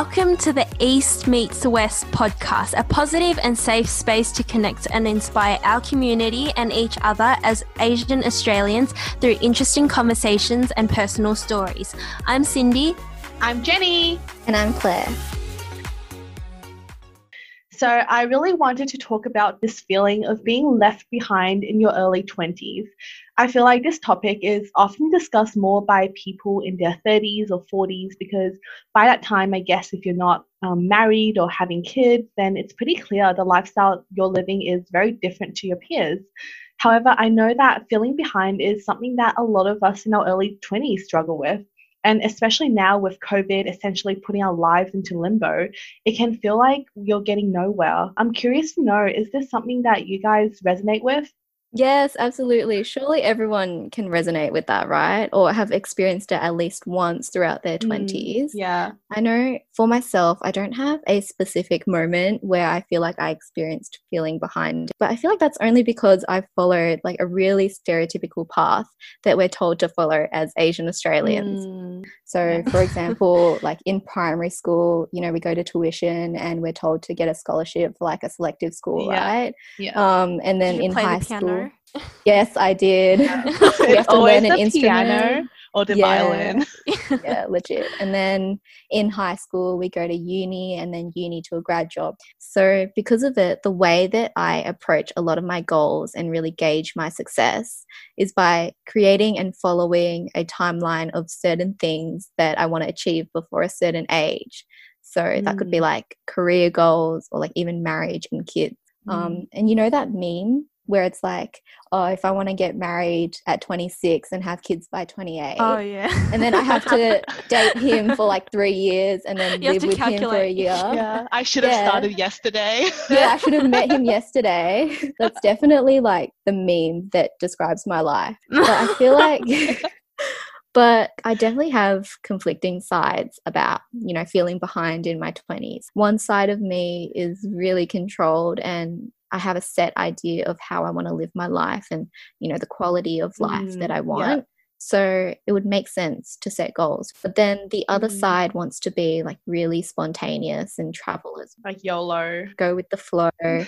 Welcome to the East Meets West podcast, a positive and safe space to connect and inspire our community and each other as Asian Australians through interesting conversations and personal stories. I'm Cindy. I'm Jenny. And I'm Claire. So, I really wanted to talk about this feeling of being left behind in your early 20s. I feel like this topic is often discussed more by people in their 30s or 40s because by that time, I guess if you're not um, married or having kids, then it's pretty clear the lifestyle you're living is very different to your peers. However, I know that feeling behind is something that a lot of us in our early 20s struggle with. And especially now with COVID essentially putting our lives into limbo, it can feel like you're getting nowhere. I'm curious to know is this something that you guys resonate with? Yes, absolutely. Surely everyone can resonate with that, right? Or have experienced it at least once throughout their 20s. Mm, yeah. I know for myself, I don't have a specific moment where I feel like I experienced feeling behind, but I feel like that's only because I followed like a really stereotypical path that we're told to follow as Asian Australians. Mm, so, yeah. for example, like in primary school, you know, we go to tuition and we're told to get a scholarship for like a selective school, yeah. right? Yeah. Um, and then in high the school, Yes, I did. Yeah. we have to learn an instrument. piano or the yeah. violin. yeah, legit. And then in high school, we go to uni and then uni to a grad job. So, because of it, the way that I approach a lot of my goals and really gauge my success is by creating and following a timeline of certain things that I want to achieve before a certain age. So, mm. that could be mm. like career goals or like even marriage and kids. Mm. Um, and you know that meme where it's like, oh, if I want to get married at 26 and have kids by 28. Oh, yeah. and then I have to date him for like three years and then you live with calculate. him for a year. Yeah, I should have yeah. started yesterday. yeah, I should have met him yesterday. That's definitely like the meme that describes my life. But I feel like. but I definitely have conflicting sides about, you know, feeling behind in my 20s. One side of me is really controlled and I have a set idea of how I want to live my life and, you know, the quality of life mm, that I want. Yeah. So it would make sense to set goals. But then the other mm. side wants to be like really spontaneous and travel as like YOLO, go with the flow.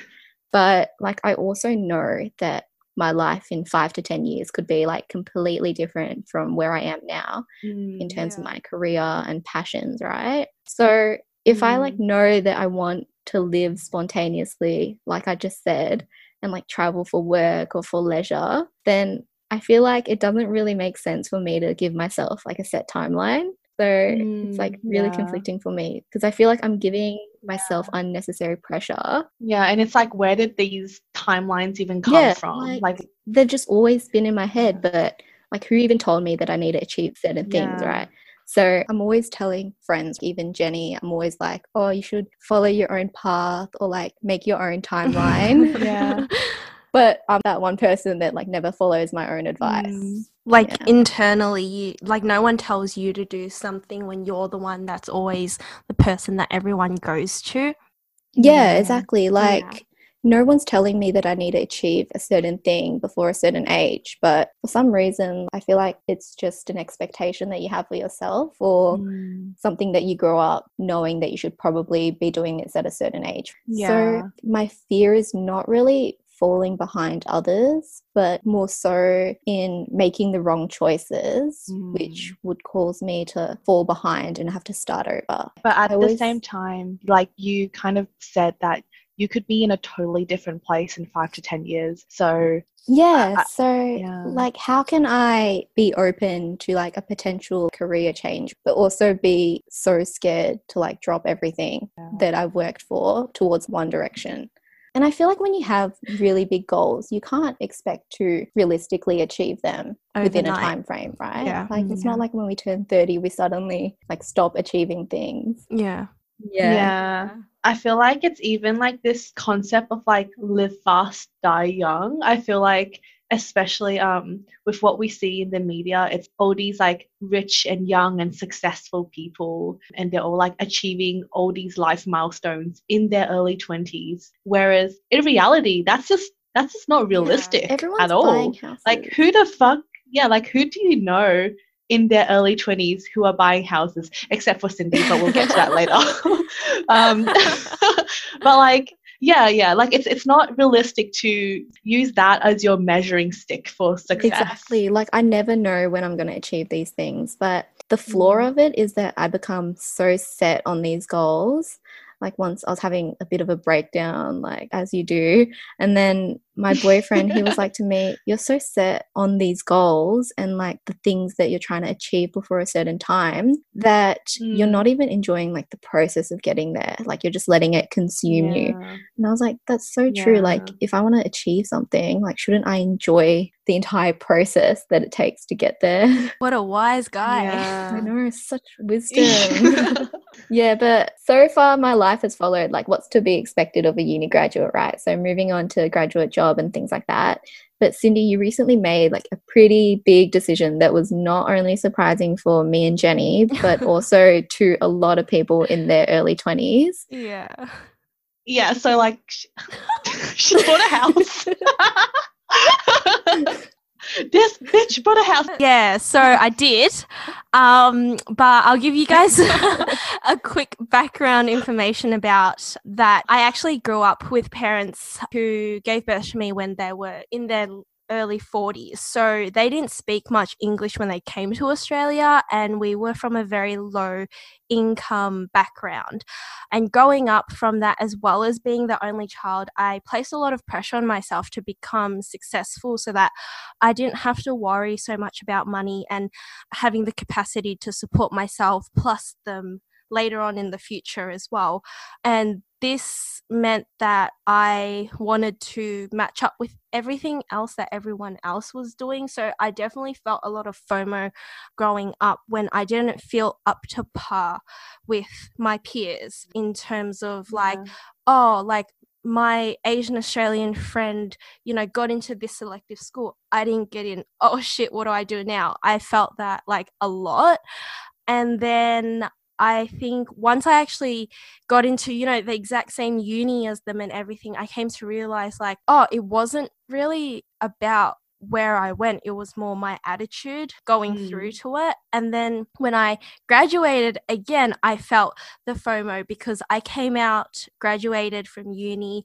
but like I also know that my life in five to 10 years could be like completely different from where I am now mm, in terms yeah. of my career and passions, right? So if mm. I like mm. know that I want to live spontaneously, like I just said, and like travel for work or for leisure, then I feel like it doesn't really make sense for me to give myself like a set timeline. So mm, it's like really yeah. conflicting for me because I feel like I'm giving myself yeah. unnecessary pressure. Yeah, and it's like where did these timelines even come yeah, from? Like, like they've just always been in my head, but like who even told me that I need to achieve certain things, right? So I'm always telling friends, even Jenny, I'm always like, oh, you should follow your own path or like make your own timeline. yeah. But I'm that one person that like never follows my own advice. Mm. Like yeah. internally, you, like no one tells you to do something when you're the one that's always the person that everyone goes to. Yeah, yeah. exactly. Like yeah no one's telling me that I need to achieve a certain thing before a certain age. But for some reason, I feel like it's just an expectation that you have for yourself or mm. something that you grow up knowing that you should probably be doing this at a certain age. Yeah. So my fear is not really falling behind others, but more so in making the wrong choices, mm. which would cause me to fall behind and have to start over. But at I the same time, like you kind of said that you could be in a totally different place in five to 10 years. So, yeah. I, so, yeah. like, how can I be open to like a potential career change, but also be so scared to like drop everything yeah. that I've worked for towards one direction? And I feel like when you have really big goals, you can't expect to realistically achieve them Overnight. within a time frame, right? Yeah. Like it's yeah. not like when we turn 30 we suddenly like stop achieving things. Yeah. Yeah. Yeah. I feel like it's even like this concept of like live fast, die young. I feel like especially um with what we see in the media, it's all these like rich and young and successful people and they're all like achieving all these life milestones in their early 20s. Whereas in reality, that's just that's just not realistic yeah, at all. Like who the fuck yeah, like who do you know in their early 20s who are buying houses, except for Cindy, but we'll get to that later. um, but like, yeah, yeah, like it's it's not realistic to use that as your measuring stick for success. Exactly. Like I never know when I'm going to achieve these things, but the flaw mm. of it is that I become so set on these goals like once I was having a bit of a breakdown, like as you do. And then my boyfriend, he was like to me, You're so set on these goals and like the things that you're trying to achieve before a certain time that mm. you're not even enjoying like the process of getting there. Like you're just letting it consume yeah. you. And I was like, That's so yeah. true. Like if I want to achieve something, like shouldn't I enjoy the entire process that it takes to get there? What a wise guy. Yeah. I know, such wisdom. Yeah, but so far my life has followed like what's to be expected of a uni graduate, right? So moving on to a graduate job job and things like that. But Cindy, you recently made like a pretty big decision that was not only surprising for me and Jenny, but also to a lot of people in their early 20s. Yeah. Yeah, so like she bought a house. this bitch bought a house. Yeah, so I did. Um, but I'll give you guys a quick background information about that. I actually grew up with parents who gave birth to me when they were in their early 40s. So they didn't speak much English when they came to Australia, and we were from a very low income background. And growing up from that, as well as being the only child, I placed a lot of pressure on myself to become successful so that I didn't have to worry so much about money and having the capacity to support myself plus them later on in the future as well. And this meant that I wanted to match up with everything else that everyone else was doing. So I definitely felt a lot of FOMO growing up when I didn't feel up to par with my peers in terms of like, yeah. oh, like my Asian Australian friend, you know, got into this selective school. I didn't get in. Oh shit, what do I do now? I felt that like a lot. And then I think once I actually got into, you know, the exact same uni as them and everything, I came to realize like, oh, it wasn't really about where I went. It was more my attitude going mm. through to it. And then when I graduated again, I felt the FOMO because I came out, graduated from uni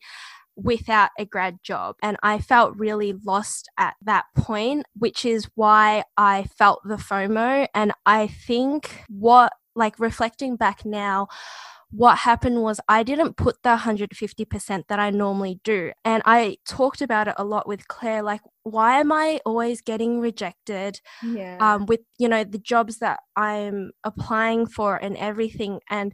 without a grad job. And I felt really lost at that point, which is why I felt the FOMO. And I think what like reflecting back now, what happened was I didn't put the 150% that I normally do. And I talked about it a lot with Claire like, why am I always getting rejected yeah. um, with, you know, the jobs that I'm applying for and everything? And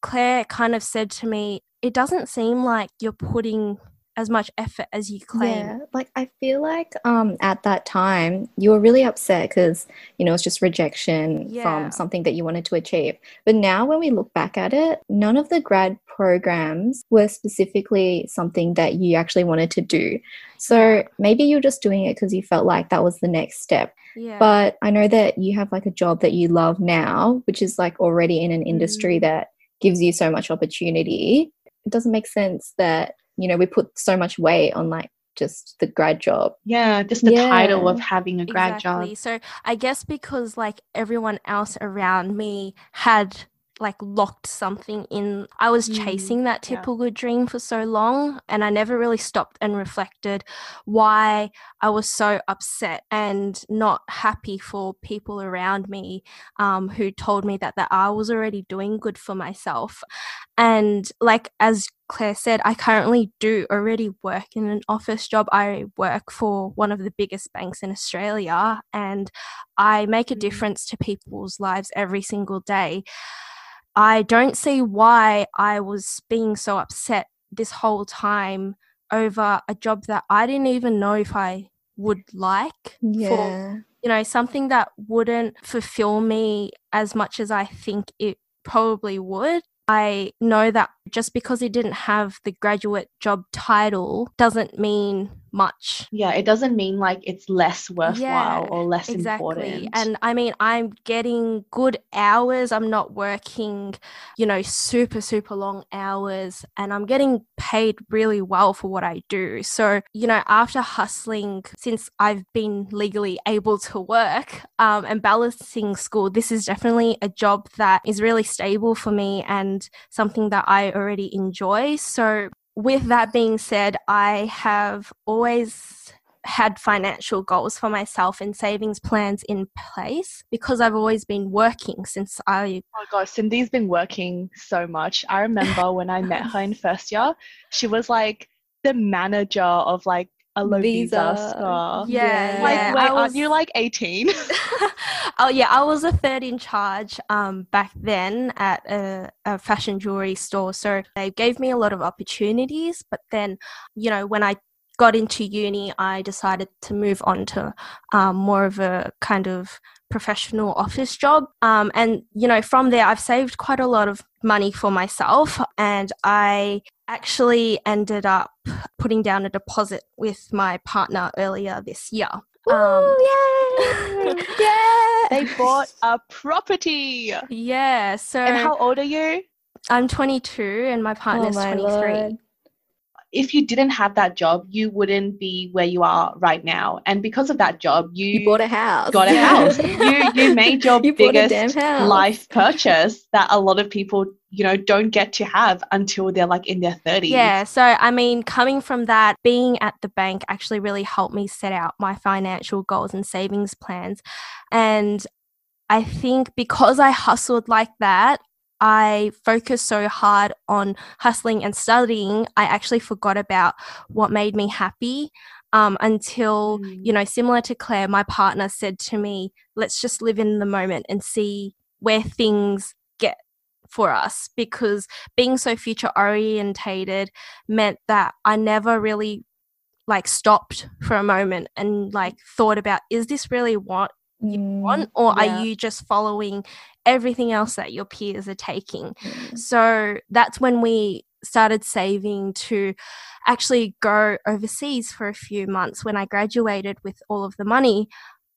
Claire kind of said to me, it doesn't seem like you're putting as much effort as you claim. Yeah, like I feel like um at that time you were really upset because you know it's just rejection yeah. from something that you wanted to achieve. But now when we look back at it, none of the grad programs were specifically something that you actually wanted to do. So maybe you're just doing it because you felt like that was the next step. Yeah. But I know that you have like a job that you love now, which is like already in an industry mm. that gives you so much opportunity. It doesn't make sense that you know we put so much weight on like just the grad job yeah just the yeah. title of having a grad exactly. job so i guess because like everyone else around me had like locked something in. I was mm, chasing that typical yeah. dream for so long and I never really stopped and reflected why I was so upset and not happy for people around me um, who told me that, that I was already doing good for myself. And like as Claire said, I currently do already work in an office job. I work for one of the biggest banks in Australia and I make a mm. difference to people's lives every single day. I don't see why I was being so upset this whole time over a job that I didn't even know if I would like. Yeah. For, you know, something that wouldn't fulfill me as much as I think it probably would. I know that just because it didn't have the graduate job title doesn't mean much. Yeah, it doesn't mean like it's less worthwhile yeah, or less exactly. important. And I mean, I'm getting good hours. I'm not working, you know, super, super long hours, and I'm getting paid really well for what I do. So, you know, after hustling since I've been legally able to work um, and balancing school, this is definitely a job that is really stable for me and something that I already enjoy. So, with that being said, I have always had financial goals for myself and savings plans in place because I've always been working since I. Oh my gosh, Cindy's been working so much. I remember when I met her in first year, she was like the manager of like a Lovisa Visa. store. Yeah, like yeah. wait, was... aren't you like eighteen? oh yeah, I was a third in charge um, back then at a, a, fashion jewelry store. So they gave me a lot of opportunities. But then, you know, when I got into uni, I decided to move on to um, more of a kind of professional office job. Um, and, you know, from there, I've saved quite a lot of money for myself. And I actually ended up putting down a deposit with my partner earlier this year. Ooh, um, yay! yeah! They bought a property. Yeah. So And how old are you? I'm 22 and my partner's oh my 23. Lord. If you didn't have that job, you wouldn't be where you are right now. And because of that job, you, you bought a house. Got a house. you you made your you biggest life purchase that a lot of people you know don't get to have until they're like in their 30s yeah so i mean coming from that being at the bank actually really helped me set out my financial goals and savings plans and i think because i hustled like that I focused so hard on hustling and studying, I actually forgot about what made me happy. Um, until, mm. you know, similar to Claire, my partner said to me, let's just live in the moment and see where things get for us because being so future orientated meant that I never really like stopped for a moment and like thought about is this really what you mm, want or yeah. are you just following everything else that your peers are taking mm. so that's when we started saving to actually go overseas for a few months when I graduated with all of the money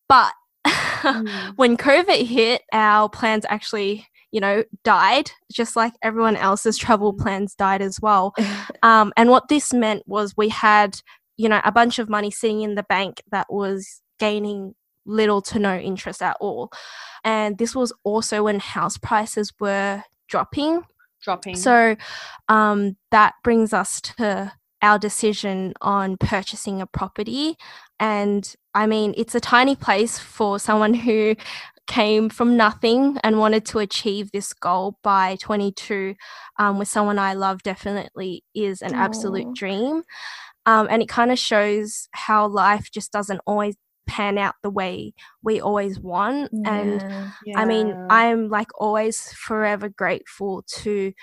but mm. when covid hit our plans actually you know, died, just like everyone else's travel mm. plans died as well. Um, and what this meant was we had, you know, a bunch of money sitting in the bank that was gaining little to no interest at all. And this was also when house prices were dropping. Dropping. So um, that brings us to our decision on purchasing a property. And I mean, it's a tiny place for someone who came from nothing and wanted to achieve this goal by 22 um, with someone I love definitely is an Aww. absolute dream. Um, and it kind of shows how life just doesn't always pan out the way we always want. Yeah. And yeah. I mean, I'm like always forever grateful to,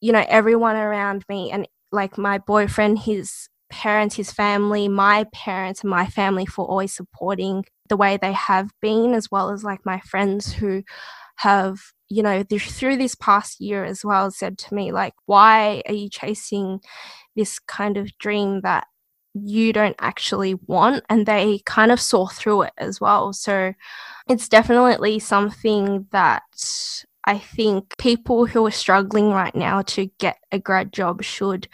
you know, everyone around me and like my boyfriend, his parents, his family, my parents, and my family for always supporting the way they have been, as well as like my friends who have, you know, through this past year as well, said to me, like, why are you chasing this kind of dream that you don't actually want? And they kind of saw through it as well. So it's definitely something that I think people who are struggling right now to get a grad job should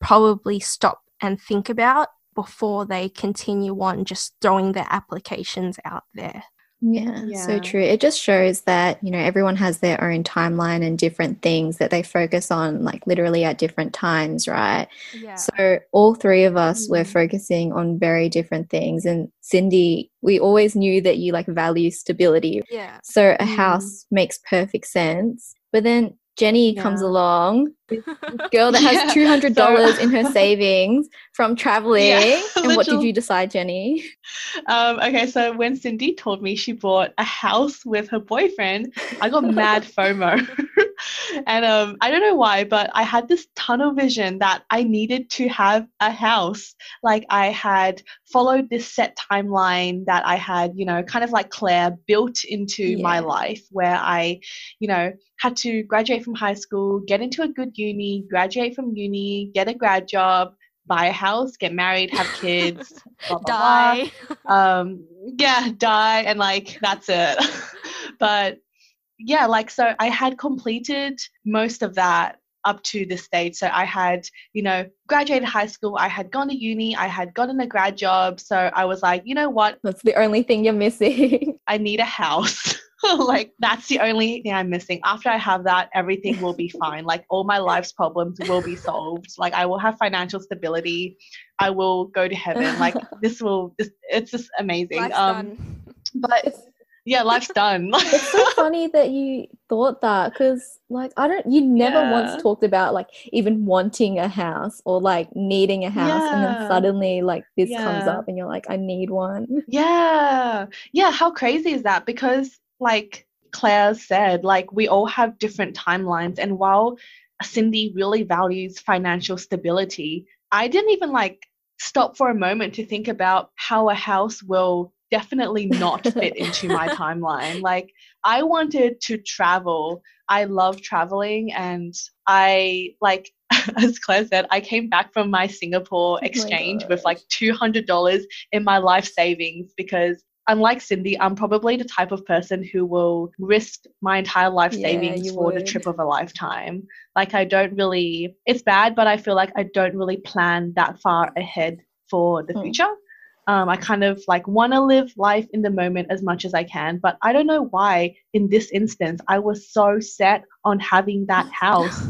probably stop and think about before they continue on just throwing their applications out there. Yeah, yeah, so true. It just shows that, you know, everyone has their own timeline and different things that they focus on, like literally at different times, right? Yeah. So, all three of us mm-hmm. were focusing on very different things. And Cindy, we always knew that you like value stability. Yeah. So, a mm-hmm. house makes perfect sense. But then Jenny yeah. comes along, girl that has two hundred dollars so, in her savings from traveling. Yeah, and what did you decide, Jenny? Um, okay, so when Cindy told me she bought a house with her boyfriend, I got mad FOMO. and um, I don't know why, but I had this tunnel vision that I needed to have a house. Like I had followed this set timeline that I had, you know, kind of like Claire built into yeah. my life where I, you know, had to graduate from high school, get into a good uni, graduate from uni, get a grad job, buy a house, get married, have kids, blah, blah, die. Blah. Um, yeah, die, and like that's it. but yeah, like so I had completed most of that up to this stage. So I had, you know, graduated high school, I had gone to uni, I had gotten a grad job. So I was like, you know what? That's the only thing you're missing. I need a house. like that's the only thing I'm missing. After I have that, everything will be fine. Like all my life's problems will be solved. Like I will have financial stability. I will go to heaven. Like this will this it's just amazing. Life's um done. but yeah, life's done. it's so funny that you thought that because like I don't you never yeah. once talked about like even wanting a house or like needing a house yeah. and then suddenly like this yeah. comes up and you're like I need one. Yeah. Yeah, how crazy is that? Because like Claire said, like we all have different timelines. And while Cindy really values financial stability, I didn't even like stop for a moment to think about how a house will definitely not fit into my timeline. Like I wanted to travel. I love traveling and I like as Claire said, I came back from my Singapore oh exchange with like $200 in my life savings because unlike Cindy, I'm probably the type of person who will risk my entire life yeah, savings for would. the trip of a lifetime. Like, I don't really, it's bad, but I feel like I don't really plan that far ahead for the hmm. future. Um, I kind of like want to live life in the moment as much as I can, but I don't know why in this instance I was so set on having that house.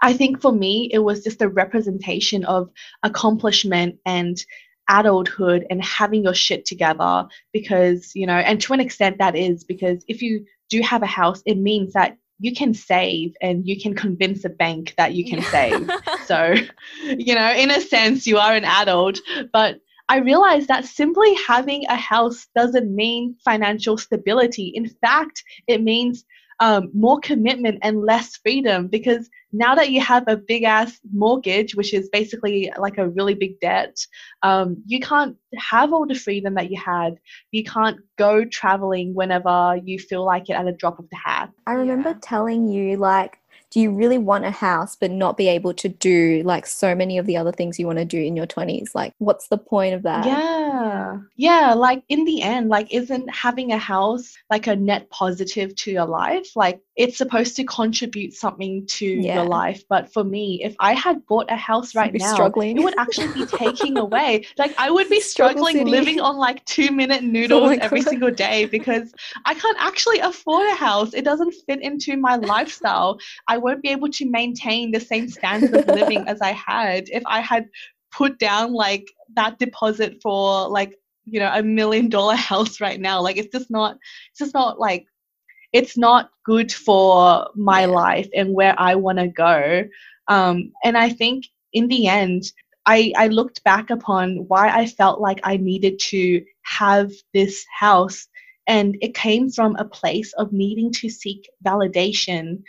I think for me, it was just a representation of accomplishment and adulthood and having your shit together because you know and to an extent that is because if you do have a house it means that you can save and you can convince a bank that you can save so you know in a sense you are an adult but I realized that simply having a house doesn't mean financial stability. In fact, it means um, more commitment and less freedom because now that you have a big ass mortgage, which is basically like a really big debt, um, you can't have all the freedom that you had. You can't go traveling whenever you feel like it at a drop of the hat. I remember yeah. telling you, like, do you really want a house but not be able to do like so many of the other things you want to do in your 20s like what's the point of that? Yeah. Yeah like in the end like isn't having a house like a net positive to your life? Like it's supposed to contribute something to yeah. your life. But for me if i had bought a house right now struggling. it would actually be taking away. Like i would be struggling living on like two minute oh noodles oh every single day because i can't actually afford a house. It doesn't fit into my lifestyle. I won't be able to maintain the same standard of living as I had if I had put down like that deposit for like you know a million dollar house right now. Like it's just not it's just not like it's not good for my life and where I want to go. Um and I think in the end I, I looked back upon why I felt like I needed to have this house and it came from a place of needing to seek validation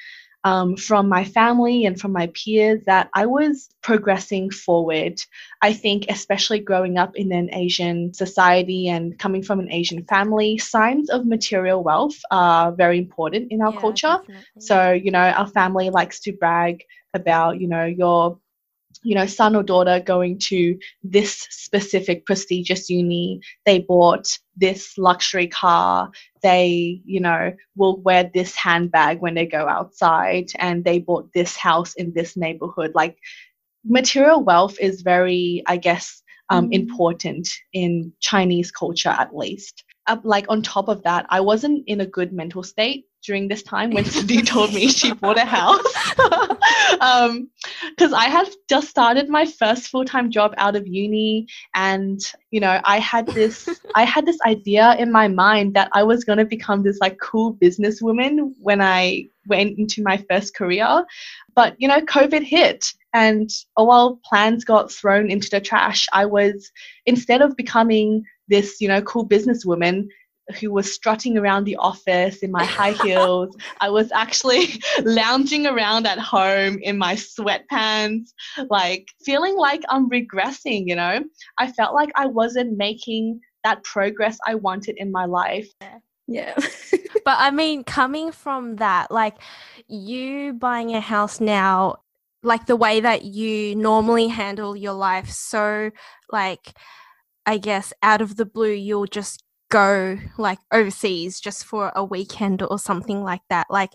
um, from my family and from my peers that I was progressing forward. I think, especially growing up in an Asian society and coming from an Asian family, signs of material wealth are very important in our yeah, culture. Definitely. So, you know, our family likes to brag about, you know, your you know, son or daughter going to this specific prestigious uni, they bought this luxury car, they, you know, will wear this handbag when they go outside, and they bought this house in this neighborhood. Like, material wealth is very, I guess, um, mm. important in Chinese culture at least. Uh, like, on top of that, I wasn't in a good mental state during this time when Cindy told me she bought a house. Because um, I had just started my first full time job out of uni, and you know, I had this, I had this idea in my mind that I was going to become this like cool businesswoman when I went into my first career. But you know, COVID hit, and while plans got thrown into the trash, I was instead of becoming this, you know, cool businesswoman, who was strutting around the office in my high heels. I was actually lounging around at home in my sweatpants, like feeling like I'm regressing, you know? I felt like I wasn't making that progress I wanted in my life. Yeah. but I mean, coming from that, like you buying a house now, like the way that you normally handle your life, so like, I guess out of the blue, you'll just go like overseas just for a weekend or something like that. Like,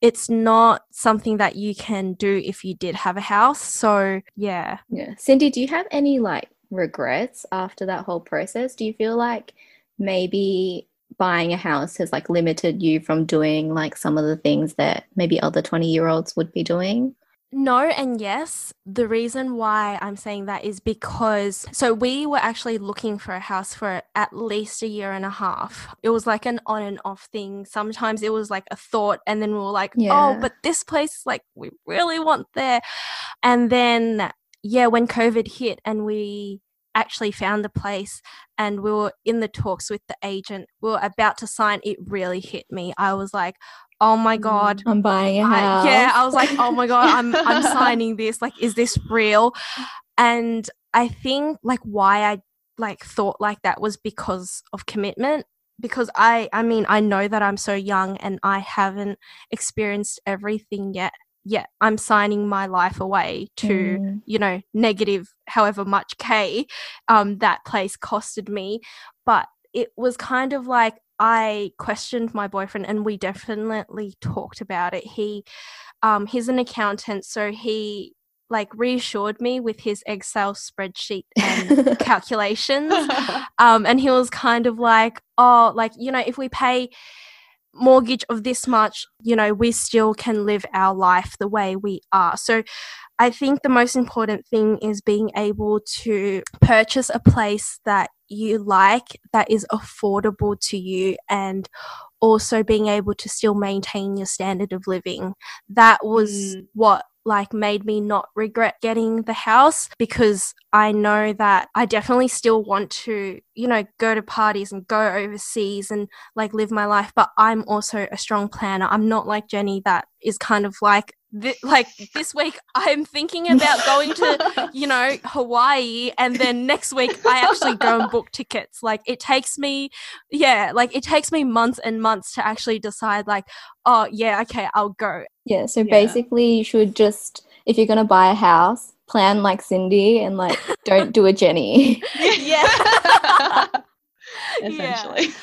it's not something that you can do if you did have a house. So, yeah. Yeah. Cindy, do you have any like regrets after that whole process? Do you feel like maybe buying a house has like limited you from doing like some of the things that maybe other 20 year olds would be doing? No, and yes. The reason why I'm saying that is because so we were actually looking for a house for at least a year and a half. It was like an on and off thing. Sometimes it was like a thought, and then we were like, oh, yeah. oh, but this place, is like, we really want there. And then, yeah, when COVID hit and we actually found the place and we were in the talks with the agent, we were about to sign, it really hit me. I was like, oh my god. I'm buying a house I, yeah i was like oh my god i'm i'm signing this. Like is this real? And i think like why i like thought like that was because of commitment. Because i i mean i know that i'm so young and i haven't experienced everything yet. Yet i'm signing my life away to mm. you know negative however much k um that place costed me. But it was kind of like I questioned my boyfriend and we definitely talked about it. He um he's an accountant, so he like reassured me with his Excel spreadsheet and calculations. Um and he was kind of like, "Oh, like, you know, if we pay mortgage of this much, you know, we still can live our life the way we are." So I think the most important thing is being able to purchase a place that you like that is affordable to you and also being able to still maintain your standard of living. That was mm. what like made me not regret getting the house because I know that I definitely still want to, you know, go to parties and go overseas and like live my life. But I'm also a strong planner. I'm not like Jenny that is kind of like, th- like this week I'm thinking about going to, you know, Hawaii. And then next week I actually go and book tickets. Like it takes me, yeah, like it takes me months and months to actually decide, like, oh, yeah, okay, I'll go. Yeah. So yeah. basically, you should just, if you're going to buy a house, plan like Cindy and like don't do a Jenny. yeah. Essentially. Yeah.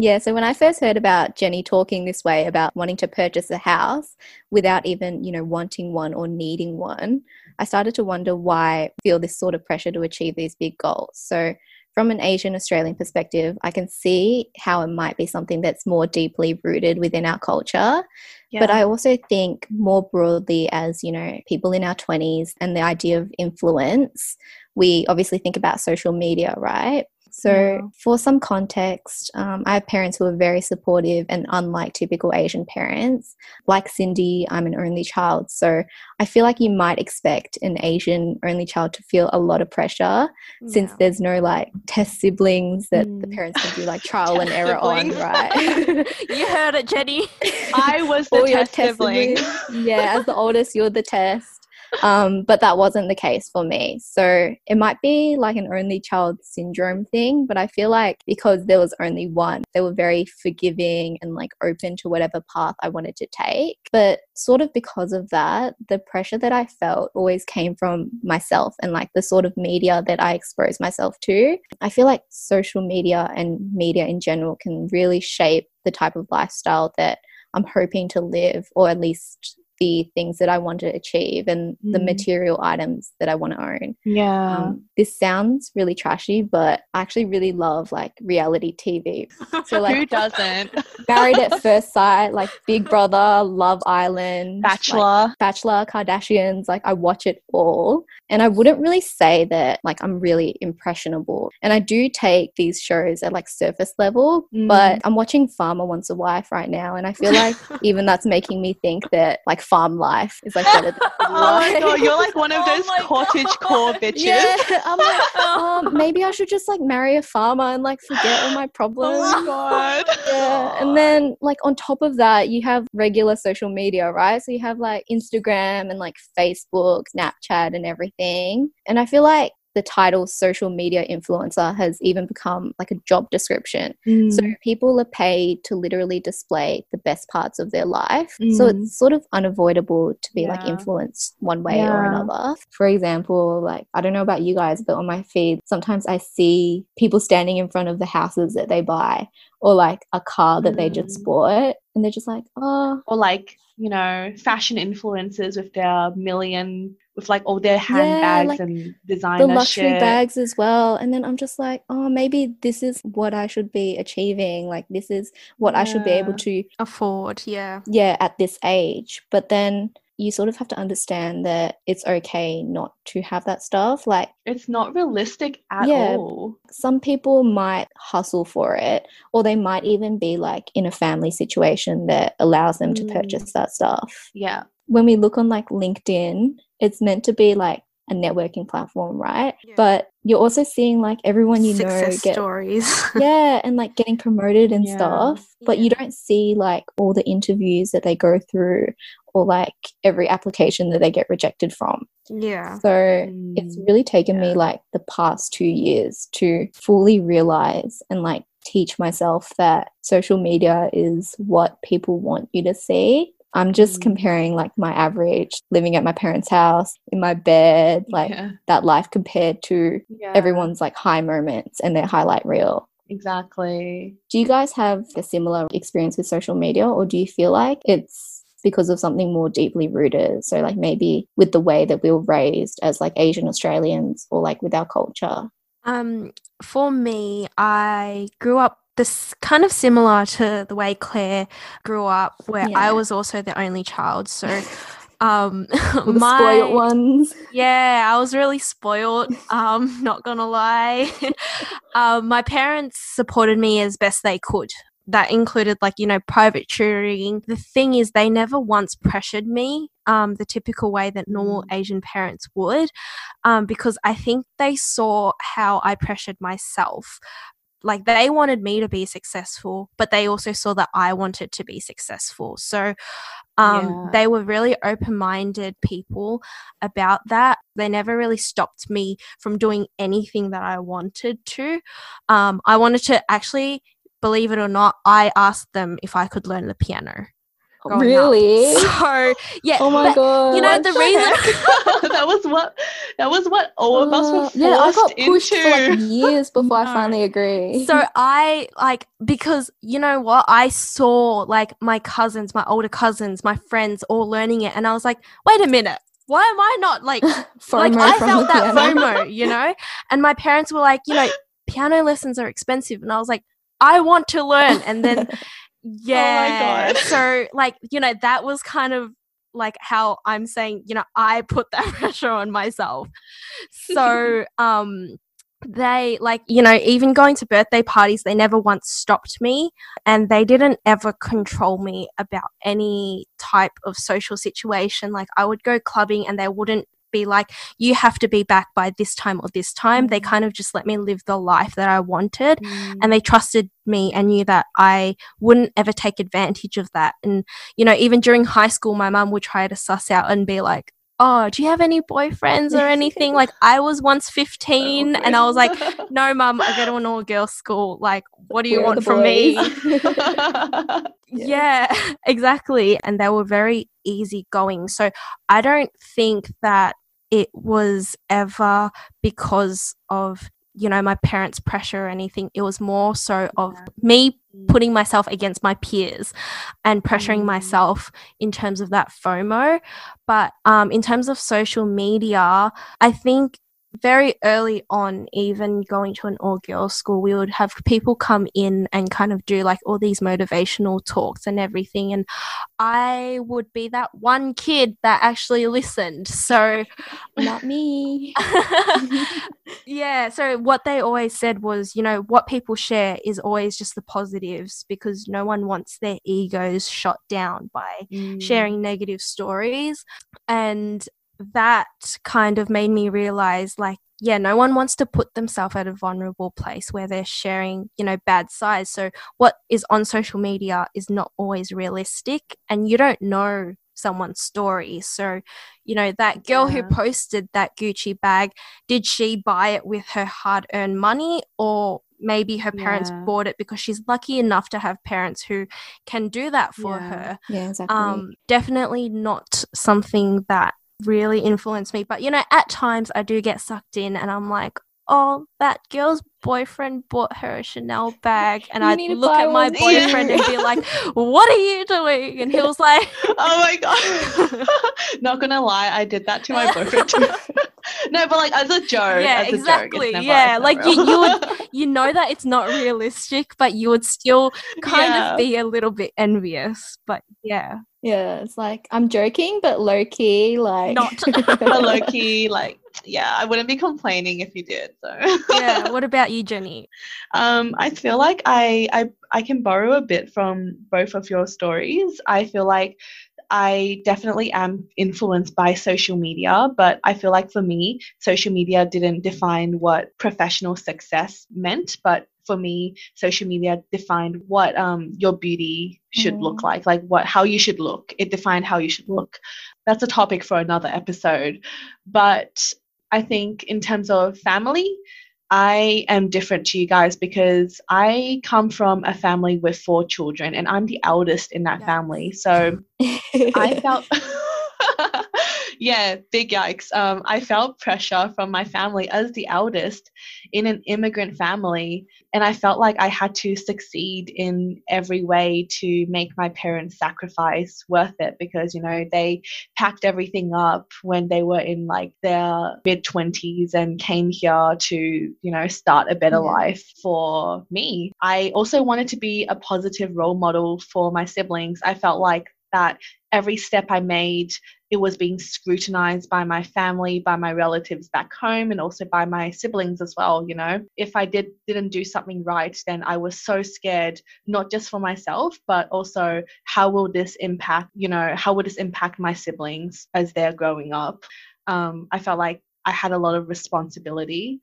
Yeah, so when I first heard about Jenny talking this way about wanting to purchase a house without even, you know, wanting one or needing one, I started to wonder why I feel this sort of pressure to achieve these big goals. So from an Asian Australian perspective, I can see how it might be something that's more deeply rooted within our culture. Yeah. But I also think more broadly, as you know, people in our 20s and the idea of influence, we obviously think about social media, right? So, for some context, um, I have parents who are very supportive and unlike typical Asian parents. Like Cindy, I'm an only child. So, I feel like you might expect an Asian only child to feel a lot of pressure yeah. since there's no like test siblings that mm. the parents can do like trial and error on, right? you heard it, Jenny. I was the test, test sibling. Yeah, as the oldest, you're the test um, but that wasn't the case for me. So it might be like an only child syndrome thing, but I feel like because there was only one, they were very forgiving and like open to whatever path I wanted to take. But sort of because of that, the pressure that I felt always came from myself and like the sort of media that I exposed myself to. I feel like social media and media in general can really shape the type of lifestyle that I'm hoping to live, or at least the things that I want to achieve and mm. the material items that I want to own. Yeah. Um, this sounds really trashy, but I actually really love like reality TV. So like who doesn't? Married at First Sight, like Big Brother, Love Island, Bachelor, like, Bachelor, Kardashians, like I watch it all. And I wouldn't really say that like I'm really impressionable. And I do take these shows at like surface level, mm. but I'm watching Farmer Wants a Wife right now and I feel like even that's making me think that like farm life is like better than oh my god, you're like one of those oh cottage core bitches. Yeah, I'm like, um, maybe I should just like marry a farmer and like forget all my problems. Oh my god. Yeah, and then like on top of that, you have regular social media, right? So you have like Instagram and like Facebook, Snapchat, and everything. And I feel like the title social media influencer has even become like a job description. Mm. So people are paid to literally display the best parts of their life. Mm. So it's sort of unavoidable to be yeah. like influenced one way yeah. or another. For example, like I don't know about you guys, but on my feed, sometimes I see people standing in front of the houses that they buy or like a car that mm. they just mm. bought and they're just like, oh. Or like, you know, fashion influencers with their million with like all their handbags yeah, like and designer the luxury shit. bags as well and then i'm just like oh maybe this is what i should be achieving like this is what yeah. i should be able to afford yeah yeah at this age but then you sort of have to understand that it's okay not to have that stuff like it's not realistic at yeah, all. some people might hustle for it or they might even be like in a family situation that allows them mm. to purchase that stuff. Yeah. When we look on like linkedin it's meant to be like a networking platform, right? Yeah. But you're also seeing like everyone you Success know get stories. yeah, and like getting promoted and yeah. stuff. But yeah. you don't see like all the interviews that they go through or like every application that they get rejected from. Yeah. So mm. it's really taken me like the past 2 years to fully realize and like teach myself that social media is what people want you to see I'm just mm. comparing like my average living at my parents' house in my bed, like yeah. that life compared to yeah. everyone's like high moments and their highlight reel. Exactly. Do you guys have a similar experience with social media or do you feel like it's because of something more deeply rooted? So like maybe with the way that we were raised as like Asian Australians or like with our culture? Um for me, I grew up this kind of similar to the way Claire grew up, where yeah. I was also the only child. So, um, my spoiled ones. Yeah, I was really spoiled. Um, not gonna lie. um, my parents supported me as best they could. That included like you know private tutoring. The thing is, they never once pressured me um, the typical way that normal mm. Asian parents would, um, because I think they saw how I pressured myself like they wanted me to be successful but they also saw that i wanted to be successful. So um, yeah. they were really open-minded people about that. They never really stopped me from doing anything that i wanted to. Um, i wanted to actually believe it or not i asked them if i could learn the piano Oh really? Up. So yeah. Oh my god. You know what the reason that was what that was what all of us were forced Yeah, I got pushed into. for like years before no. I finally agree. So I like because you know what I saw like my cousins, my older cousins, my friends all learning it, and I was like, wait a minute. Why am I not like like I felt that piano. FOMO, you know? And my parents were like, you know, piano lessons are expensive, and I was like, I want to learn. And then Oh yeah. Oh so like, you know, that was kind of like how I'm saying, you know, I put that pressure on myself. So um they like you know even going to birthday parties they never once stopped me and they didn't ever control me about any type of social situation like i would go clubbing and they wouldn't be like, you have to be back by this time or this time. Mm. They kind of just let me live the life that I wanted mm. and they trusted me and knew that I wouldn't ever take advantage of that. And, you know, even during high school, my mum would try to suss out and be like, oh, do you have any boyfriends or anything? like I was once 15 and I was like, no, mum, I go to an all girls school. Like, what do you Where want from me? yeah. yeah, exactly. And they were very easygoing. So I don't think that it was ever because of you know my parents pressure or anything it was more so of yeah. me putting myself against my peers and pressuring mm. myself in terms of that fomo but um, in terms of social media i think very early on, even going to an all girls school, we would have people come in and kind of do like all these motivational talks and everything. And I would be that one kid that actually listened. So, not me. yeah. So, what they always said was, you know, what people share is always just the positives because no one wants their egos shot down by mm. sharing negative stories. And that kind of made me realize like yeah no one wants to put themselves at a vulnerable place where they're sharing you know bad sides so what is on social media is not always realistic and you don't know someone's story so you know that girl yeah. who posted that gucci bag did she buy it with her hard earned money or maybe her parents yeah. bought it because she's lucky enough to have parents who can do that for yeah. her yeah exactly um definitely not something that really influenced me. But you know, at times I do get sucked in and I'm like, oh, that girl's boyfriend bought her a Chanel bag. And I look at my boyfriend and be like, what are you doing? And he was like, oh my God. Not gonna lie, I did that to my boyfriend too. no, but like as a joke. Yeah, exactly. Joke, yeah, like you, you would, you know that it's not realistic, but you would still kind yeah. of be a little bit envious. But yeah. Yeah, it's like I'm joking, but low key, like not low key, like yeah, I wouldn't be complaining if you did. So yeah. What about you, Jenny? Um, I feel like I I I can borrow a bit from both of your stories. I feel like I definitely am influenced by social media, but I feel like for me, social media didn't define what professional success meant, but for me, social media defined what um, your beauty should mm. look like, like what how you should look. It defined how you should look. That's a topic for another episode. But I think in terms of family, I am different to you guys because I come from a family with four children and I'm the eldest in that family. So I felt yeah, big yikes. Um, I felt pressure from my family as the eldest in an immigrant family, and I felt like I had to succeed in every way to make my parents' sacrifice worth it because, you know, they packed everything up when they were in like their mid 20s and came here to, you know, start a better yeah. life for me. I also wanted to be a positive role model for my siblings. I felt like that every step I made, it was being scrutinized by my family, by my relatives back home, and also by my siblings as well. You know, if I did didn't do something right, then I was so scared, not just for myself, but also how will this impact, you know, how will this impact my siblings as they're growing up? Um, I felt like I had a lot of responsibility.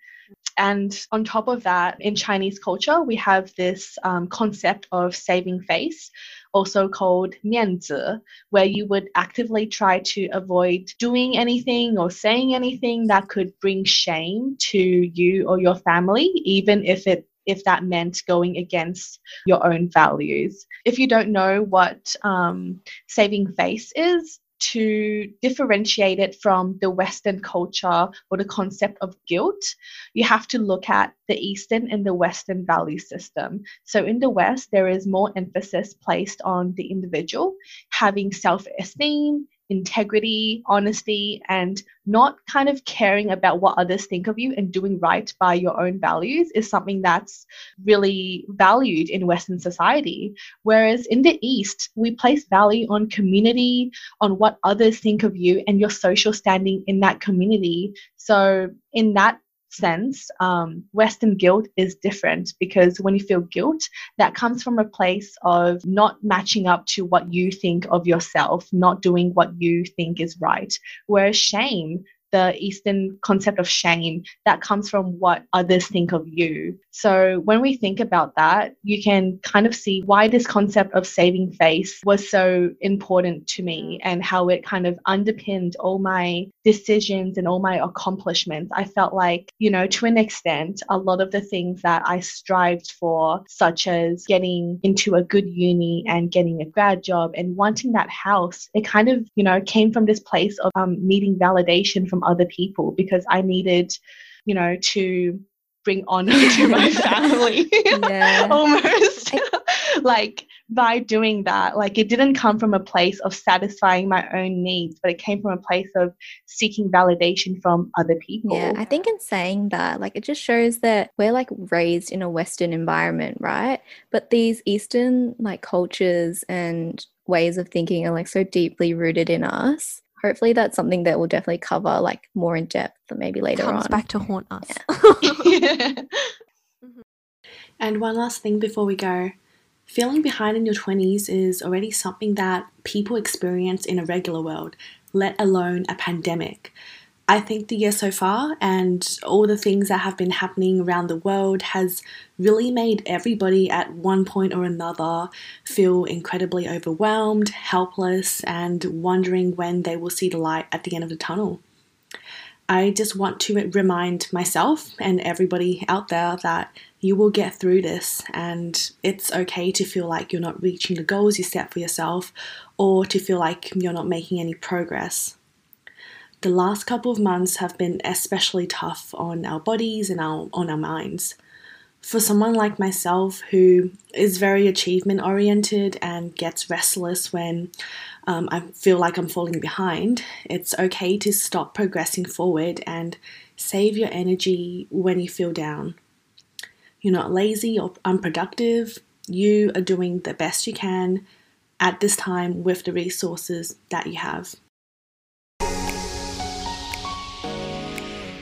And on top of that, in Chinese culture, we have this um, concept of saving face, also called 面子, where you would actively try to avoid doing anything or saying anything that could bring shame to you or your family, even if it if that meant going against your own values. If you don't know what um, saving face is, to differentiate it from the Western culture or the concept of guilt, you have to look at the Eastern and the Western value system. So, in the West, there is more emphasis placed on the individual having self esteem, integrity, honesty, and not kind of caring about what others think of you and doing right by your own values is something that's really valued in Western society. Whereas in the East, we place value on community, on what others think of you, and your social standing in that community. So, in that sense, um, Western guilt is different because when you feel guilt, that comes from a place of not matching up to what you think of yourself, not doing what you think is right. Whereas shame the Eastern concept of shame that comes from what others think of you. So when we think about that, you can kind of see why this concept of saving face was so important to me and how it kind of underpinned all my decisions and all my accomplishments. I felt like, you know, to an extent, a lot of the things that I strived for, such as getting into a good uni and getting a grad job and wanting that house, it kind of, you know, came from this place of um, needing validation from other people because I needed, you know, to bring honor to my family almost like by doing that. Like it didn't come from a place of satisfying my own needs, but it came from a place of seeking validation from other people. Yeah, I think in saying that, like it just shows that we're like raised in a Western environment, right? But these Eastern like cultures and ways of thinking are like so deeply rooted in us. Hopefully that's something that we'll definitely cover like more in depth maybe later Comes on. back to haunt us. Yeah. Mm-hmm. And one last thing before we go feeling behind in your 20s is already something that people experience in a regular world, let alone a pandemic. I think the year so far and all the things that have been happening around the world has really made everybody at one point or another feel incredibly overwhelmed, helpless, and wondering when they will see the light at the end of the tunnel. I just want to remind myself and everybody out there that you will get through this and it's okay to feel like you're not reaching the goals you set for yourself or to feel like you're not making any progress. The last couple of months have been especially tough on our bodies and our, on our minds. For someone like myself who is very achievement oriented and gets restless when um, I feel like I'm falling behind, it's okay to stop progressing forward and save your energy when you feel down. You're not lazy or unproductive. You are doing the best you can at this time with the resources that you have.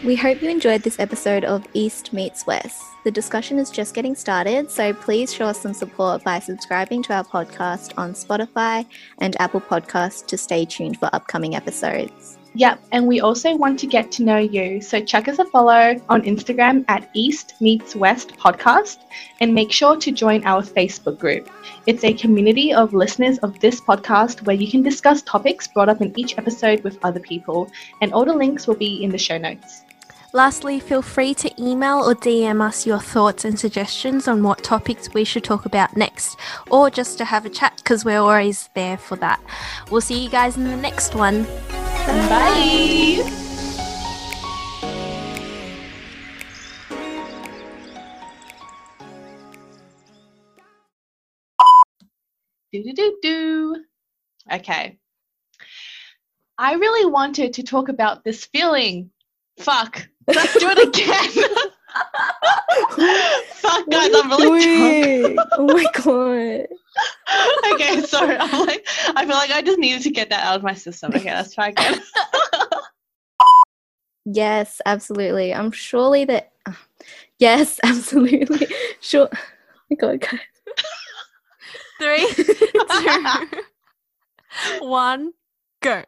We hope you enjoyed this episode of East Meets West. The discussion is just getting started, so please show us some support by subscribing to our podcast on Spotify and Apple Podcasts to stay tuned for upcoming episodes. Yep, and we also want to get to know you. So check us a follow on Instagram at East Meets West Podcast and make sure to join our Facebook group. It's a community of listeners of this podcast where you can discuss topics brought up in each episode with other people, and all the links will be in the show notes. Lastly, feel free to email or DM us your thoughts and suggestions on what topics we should talk about next, or just to have a chat because we're always there for that. We'll see you guys in the next one. Bye. Do do do do. Okay. I really wanted to talk about this feeling. Fuck. Let's do it again. Fuck, guys, I'm really drunk. oh my god. okay, sorry. I'm like, I feel like I just needed to get that out of my system. Okay, let's try again. Yes, absolutely. I'm surely that. uh, yes, absolutely. Sure. Oh my god, guys. Three, two, one, go.